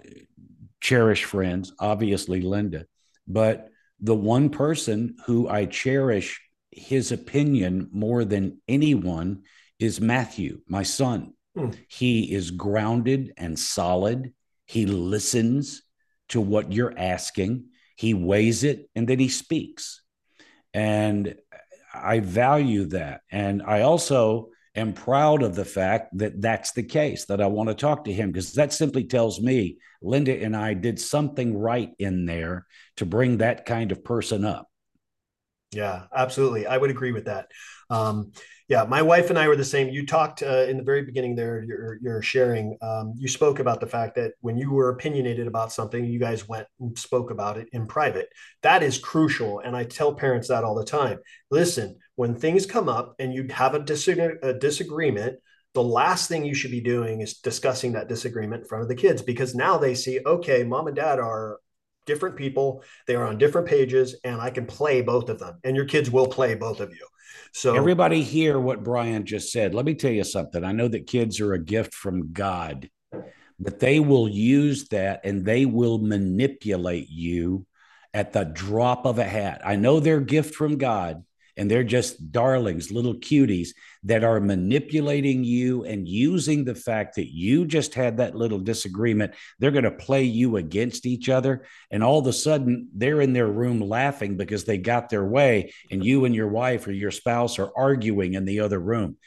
cherished friends, obviously Linda, but the one person who I cherish his opinion more than anyone is Matthew, my son. Mm. He is grounded and solid. He listens to what you're asking, he weighs it, and then he speaks. And I value that. And I also am proud of the fact that that's the case, that I want to talk to him, because that simply tells me Linda and I did something right in there to bring that kind of person up. Yeah, absolutely. I would agree with that. Um, yeah, my wife and I were the same. You talked uh, in the very beginning there, you're, you're sharing, um, you spoke about the fact that when you were opinionated about something, you guys went and spoke about it in private. That is crucial. And I tell parents that all the time. Listen, when things come up and you have a, disag- a disagreement, the last thing you should be doing is discussing that disagreement in front of the kids because now they see, okay, mom and dad are different people, they are on different pages, and I can play both of them. And your kids will play both of you. So everybody hear what Brian just said. Let me tell you something. I know that kids are a gift from God, but they will use that and they will manipulate you at the drop of a hat. I know they're gift from God, and they're just darlings, little cuties that are manipulating you and using the fact that you just had that little disagreement. They're going to play you against each other. And all of a sudden, they're in their room laughing because they got their way, and you and your wife or your spouse are arguing in the other room.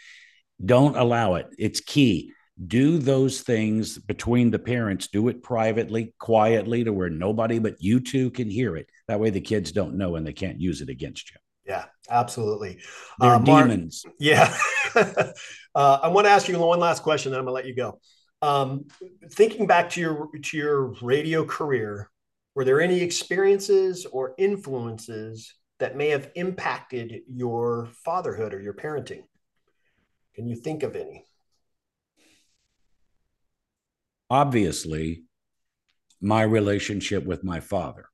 Don't allow it. It's key do those things between the parents do it privately quietly to where nobody but you two can hear it that way the kids don't know and they can't use it against you yeah, absolutely. They're uh, demons. yeah. uh, I want to ask you one last question, then I'm gonna let you go. Um, thinking back to your to your radio career, were there any experiences or influences that may have impacted your fatherhood or your parenting? Can you think of any? Obviously, my relationship with my father.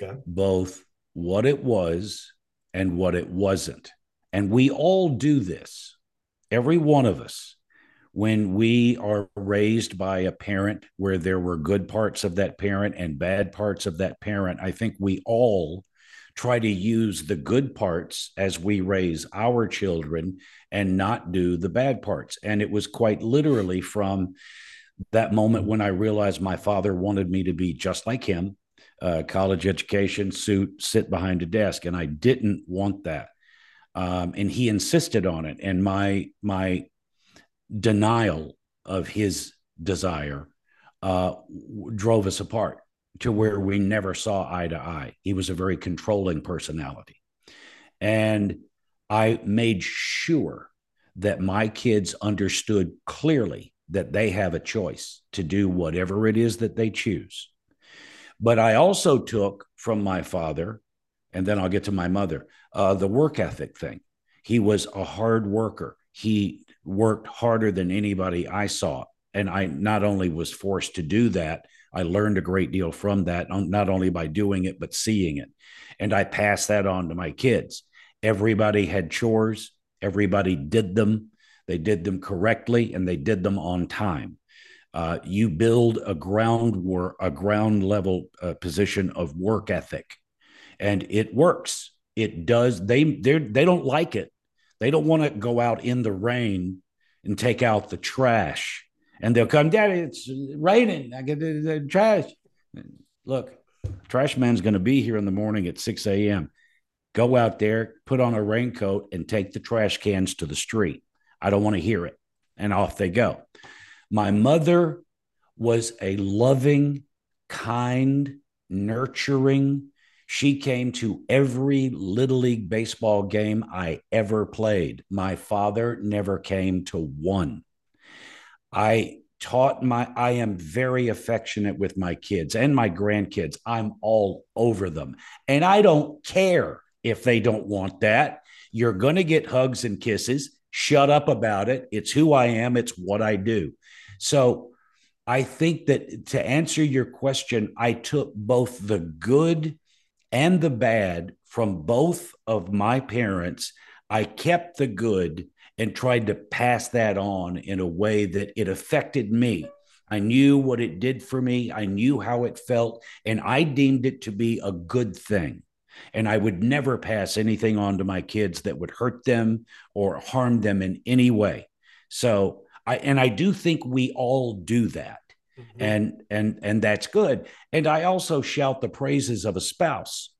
Okay. Both what it was and what it wasn't. And we all do this, every one of us, when we are raised by a parent where there were good parts of that parent and bad parts of that parent. I think we all try to use the good parts as we raise our children and not do the bad parts. And it was quite literally from that moment when I realized my father wanted me to be just like him uh, college education, suit, sit behind a desk, and I didn't want that. Um, and he insisted on it, and my my denial of his desire uh, drove us apart to where we never saw eye to eye. He was a very controlling personality, and I made sure that my kids understood clearly that they have a choice to do whatever it is that they choose but I also took from my father, and then I'll get to my mother, uh, the work ethic thing. He was a hard worker. He worked harder than anybody I saw. And I not only was forced to do that, I learned a great deal from that, not only by doing it, but seeing it. And I passed that on to my kids. Everybody had chores, everybody did them. They did them correctly and they did them on time uh, you build a ground war, a ground level uh, position of work ethic, and it works. It does. They they they don't like it. They don't want to go out in the rain and take out the trash And they'll come, Daddy, it's raining. I get the, the trash. Look, trash man's going to be here in the morning at 6 a.m. Go out there, put on a raincoat, and take the trash cans to the street. I don't want to hear it. And off they go. My mother was a loving, kind, nurturing. She came to every Little League baseball game I ever played. My father never came to one. I taught my, I am very affectionate with my kids and my grandkids. I'm all over them. And I don't care if they don't want that. You're going to get hugs and kisses. Shut up about it. It's who I am, it's what I do. So I think that to answer your question, I took both the good and the bad from both of my parents. I kept the good and tried to pass that on in a way that it affected me. I knew what it did for me, I knew how it felt, and I deemed it to be a good thing. And I would never pass anything on to my kids that would hurt them or harm them in any way. So I and I do think we all do that. Mm-hmm. And and and that's good. And I also shout the praises of a spouse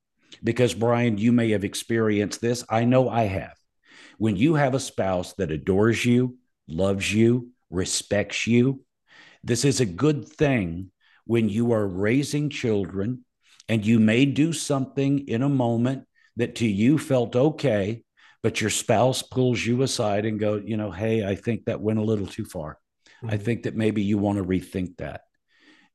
because Brian, you may have experienced this. I know I have. When you have a spouse that adores you, loves you, respects you, this is a good thing when you are raising children and you may do something in a moment that to you felt okay, but your spouse pulls you aside and go, you know, hey, I think that went a little too far. Mm-hmm. I think that maybe you want to rethink that.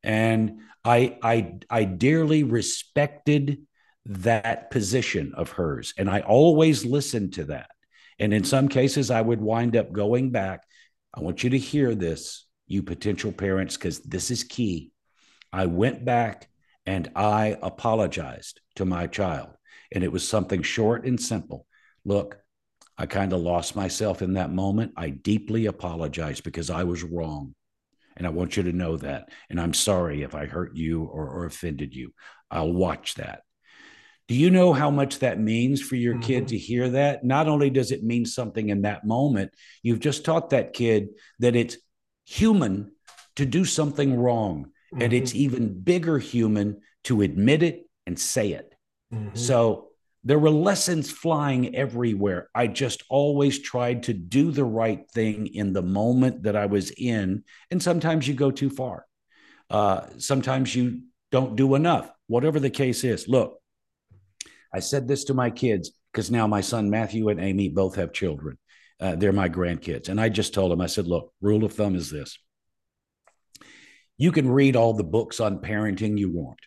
And I I I dearly respected that position of hers. And I always listened to that. And in some cases, I would wind up going back. I want you to hear this, you potential parents, because this is key. I went back and I apologized to my child. And it was something short and simple. Look, I kind of lost myself in that moment. I deeply apologize because I was wrong. And I want you to know that. And I'm sorry if I hurt you or, or offended you. I'll watch that. Do you know how much that means for your mm-hmm. kid to hear that? Not only does it mean something in that moment, you've just taught that kid that it's human to do something wrong. Mm-hmm. And it's even bigger human to admit it and say it. Mm-hmm. So there were lessons flying everywhere. I just always tried to do the right thing in the moment that I was in. And sometimes you go too far. Uh, sometimes you don't do enough, whatever the case is. Look, I said this to my kids because now my son Matthew and Amy both have children. Uh, they're my grandkids. And I just told them, I said, look, rule of thumb is this you can read all the books on parenting you want.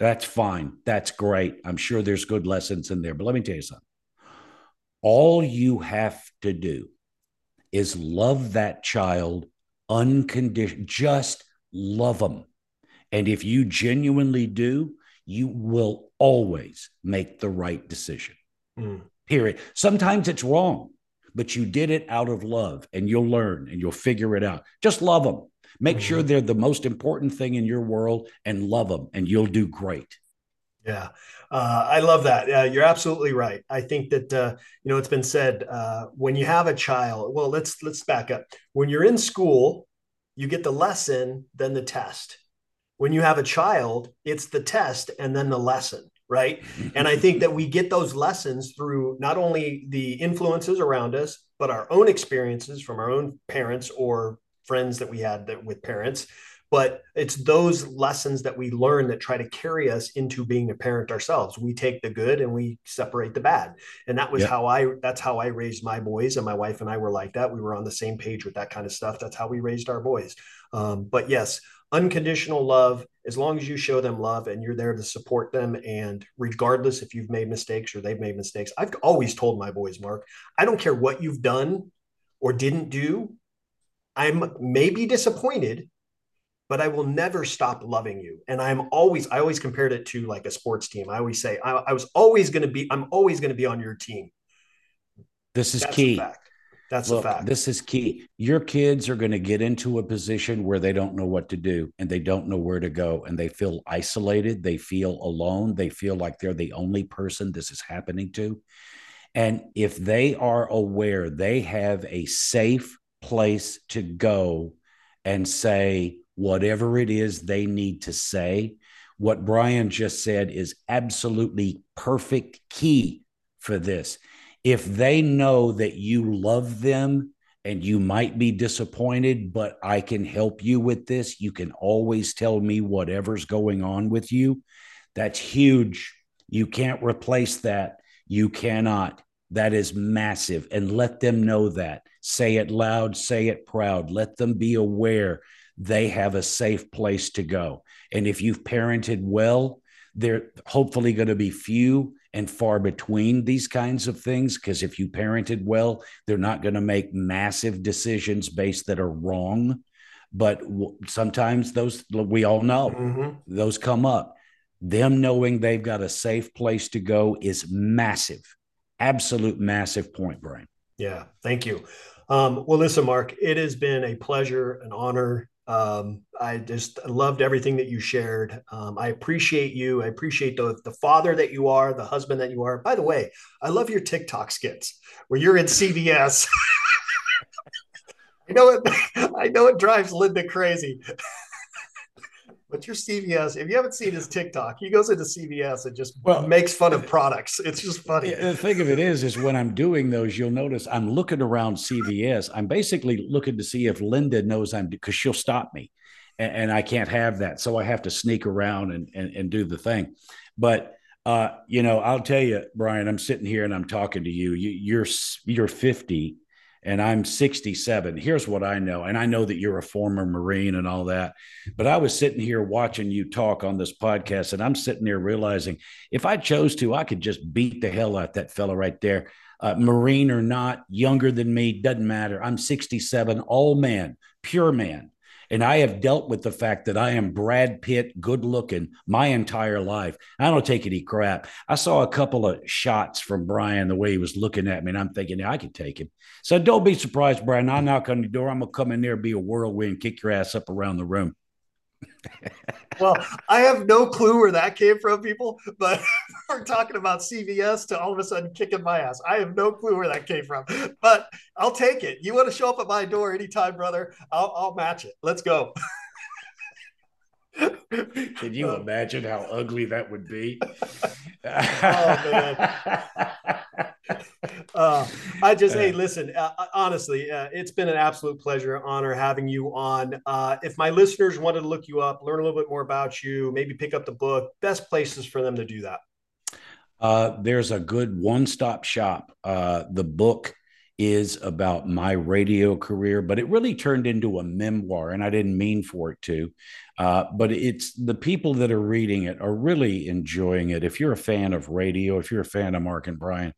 That's fine. That's great. I'm sure there's good lessons in there. But let me tell you something. All you have to do is love that child unconditioned. Just love them. And if you genuinely do, you will always make the right decision. Mm. Period. Sometimes it's wrong, but you did it out of love and you'll learn and you'll figure it out. Just love them. Make sure they're the most important thing in your world and love them, and you'll do great. Yeah, uh, I love that. Uh, you're absolutely right. I think that uh, you know it's been said uh, when you have a child. Well, let's let's back up. When you're in school, you get the lesson, then the test. When you have a child, it's the test and then the lesson, right? and I think that we get those lessons through not only the influences around us, but our own experiences from our own parents or friends that we had that, with parents but it's those lessons that we learn that try to carry us into being a parent ourselves. We take the good and we separate the bad. And that was how i that's how i raised my boys and my wife and i were like that. We were on the same page with that kind of stuff. That's how we raised our boys. Um, but yes unconditional love as long as you show them love and you're there to support them and regardless if you've made mistakes or they've made mistakes i've always told my boys mark i don't care what you've done or didn't do I'm maybe disappointed, but I will never stop loving you. And I'm always, I always compared it to like a sports team. I always say, I, I was always going to be, I'm always going to be on your team. This is That's key. That's Look, fact. This is key. Your kids are going to get into a position where they don't know what to do and they don't know where to go and they feel isolated. They feel alone. They feel like they're the only person this is happening to. And if they are aware they have a safe, place to go and say whatever it is they need to say. What Brian just said is absolutely perfect key for this. If they know that you love them and you might be disappointed, but I can help you with this, you can always tell me whatever's going on with you. That's huge. You can't replace that. You cannot. That is massive. And let them know that. Say it loud, say it proud. Let them be aware they have a safe place to go. And if you've parented well, they're hopefully going to be few and far between these kinds of things because if you parented well, they're not going to make massive decisions based that are wrong. But w- sometimes those, we all know, mm-hmm. those come up. Them knowing they've got a safe place to go is massive, absolute massive point, Brian. Yeah, thank you. Um, well, listen, Mark, it has been a pleasure, an honor um, I just loved everything that you shared. Um, I appreciate you. I appreciate the, the father that you are, the husband that you are. By the way, I love your TikTok skits where you're in CVS. I know it. I know it drives Linda crazy. Your CVS, if you haven't seen his TikTok, he goes into CVS and just well, makes fun of products. It's just funny. The thing of it is, is when I'm doing those, you'll notice I'm looking around CVS. I'm basically looking to see if Linda knows I'm because she'll stop me, and, and, I can't have that, so I have to sneak around and and, and do the thing. But uh, you know, I'll tell you, Brian, I'm sitting here and I'm talking to you. you you're you're 50 and I'm 67. Here's what I know. And I know that you're a former Marine and all that. But I was sitting here watching you talk on this podcast, and I'm sitting there realizing if I chose to, I could just beat the hell out that fella right there. Uh, Marine or not, younger than me, doesn't matter. I'm 67, all man, pure man. And I have dealt with the fact that I am Brad Pitt, good looking my entire life. I don't take any crap. I saw a couple of shots from Brian, the way he was looking at me, and I'm thinking, I could take him. So don't be surprised, Brian. I knock on the door. I'm going to come in there, be a whirlwind, kick your ass up around the room well, I have no clue where that came from, people, but we're talking about CVS to all of a sudden kicking my ass. I have no clue where that came from, but I'll take it. You want to show up at my door anytime, brother? I'll, I'll match it. Let's go. Can you uh, imagine how ugly that would be? oh. Uh, I just, hey, listen, uh, uh, honestly, uh, it's been an absolute pleasure, honor having you on. Uh, if my listeners wanted to look you up, learn a little bit more about you, maybe pick up the book, best places for them to do that. Uh, there's a good one stop shop. the book is about my radio career, but it really turned into a memoir, and I didn't mean for it to. Uh, but it's the people that are reading it are really enjoying it. If you're a fan of radio, if you're a fan of Mark and Brian,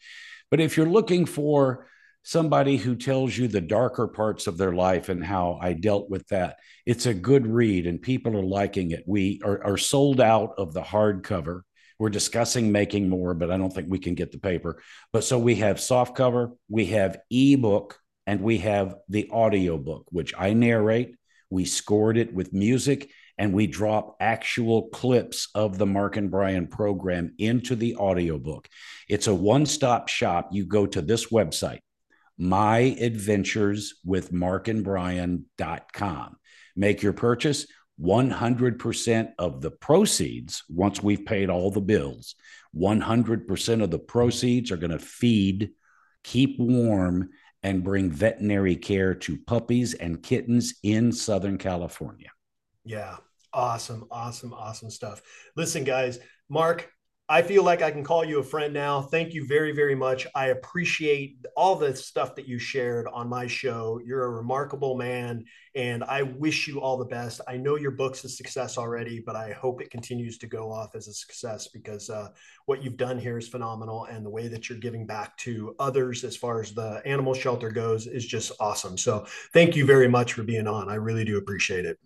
but if you're looking for somebody who tells you the darker parts of their life and how I dealt with that, it's a good read and people are liking it. We are, are sold out of the hardcover. We're discussing making more, but I don't think we can get the paper. But so we have soft cover, we have ebook, and we have the audio book, which I narrate. We scored it with music and we drop actual clips of the Mark and Brian program into the audiobook. It's a one stop shop. You go to this website, myadventureswithmarkandbrian.com. Make your purchase. 100% of the proceeds, once we've paid all the bills, 100% of the proceeds are going to feed, keep warm, and bring veterinary care to puppies and kittens in Southern California. Yeah. Awesome. Awesome. Awesome stuff. Listen, guys, Mark, I feel like I can call you a friend now. Thank you very, very much. I appreciate all the stuff that you shared on my show. You're a remarkable man, and I wish you all the best. I know your book's a success already, but I hope it continues to go off as a success because uh, what you've done here is phenomenal, and the way that you're giving back to others as far as the animal shelter goes is just awesome. So, thank you very much for being on. I really do appreciate it.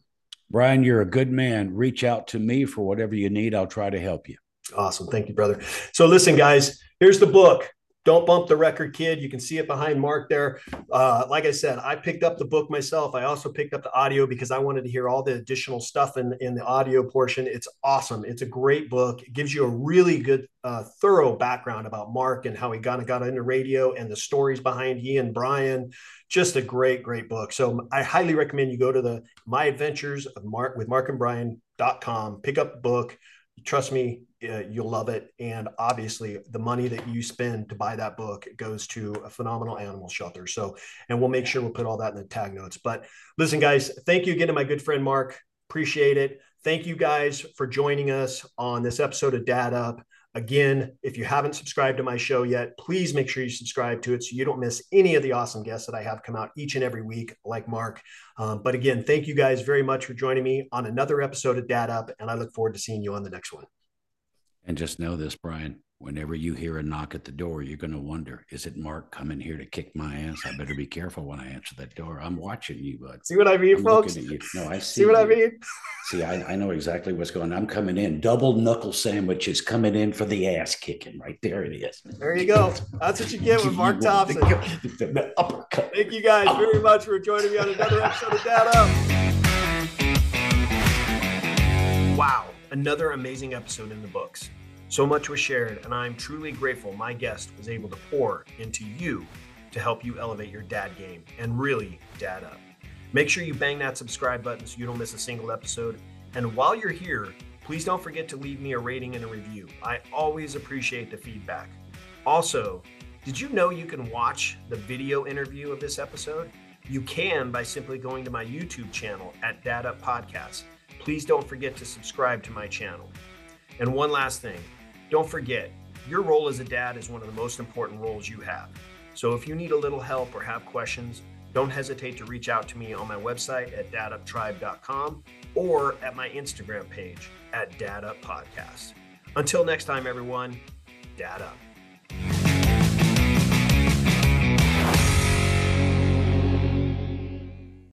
Brian, you're a good man. Reach out to me for whatever you need. I'll try to help you. Awesome. Thank you, brother. So, listen, guys, here's the book don't bump the record, kid. You can see it behind Mark there. Uh, like I said, I picked up the book myself. I also picked up the audio because I wanted to hear all the additional stuff in, in the audio portion. It's awesome. It's a great book. It gives you a really good, uh, thorough background about Mark and how he of got into radio and the stories behind he and Brian. Just a great, great book. So I highly recommend you go to the My Adventures of Mark with Mark and Brian.com, pick up the book. Trust me, uh, you'll love it. And obviously, the money that you spend to buy that book goes to a phenomenal animal shelter. So, and we'll make sure we'll put all that in the tag notes. But listen, guys, thank you again to my good friend Mark. Appreciate it. Thank you guys for joining us on this episode of Dad Up. Again, if you haven't subscribed to my show yet, please make sure you subscribe to it so you don't miss any of the awesome guests that I have come out each and every week, like Mark. Um, but again, thank you guys very much for joining me on another episode of Dad Up, and I look forward to seeing you on the next one. And just know this, Brian, whenever you hear a knock at the door, you're going to wonder, is it Mark coming here to kick my ass? I better be careful when I answer that door. I'm watching you, bud. See what I mean, I'm folks? at you. No, I see. See what I mean? See, I, I know exactly what's going on. I'm coming in. Double knuckle sandwiches coming in for the ass kicking. Right there it is. There you go. That's what you get with Mark Thompson. The, the uppercut. Thank you guys very much for joining me on another episode of Dad Up. Wow, another amazing episode in the books. So much was shared, and I'm truly grateful my guest was able to pour into you to help you elevate your dad game and really dad up. Make sure you bang that subscribe button so you don't miss a single episode. And while you're here, please don't forget to leave me a rating and a review. I always appreciate the feedback. Also, did you know you can watch the video interview of this episode? You can by simply going to my YouTube channel at Dad Up Podcast. Please don't forget to subscribe to my channel. And one last thing don't forget, your role as a dad is one of the most important roles you have. So if you need a little help or have questions, don't hesitate to reach out to me on my website at daduptribe.com or at my Instagram page at Dad Up Podcast. Until next time, everyone, Dad Up.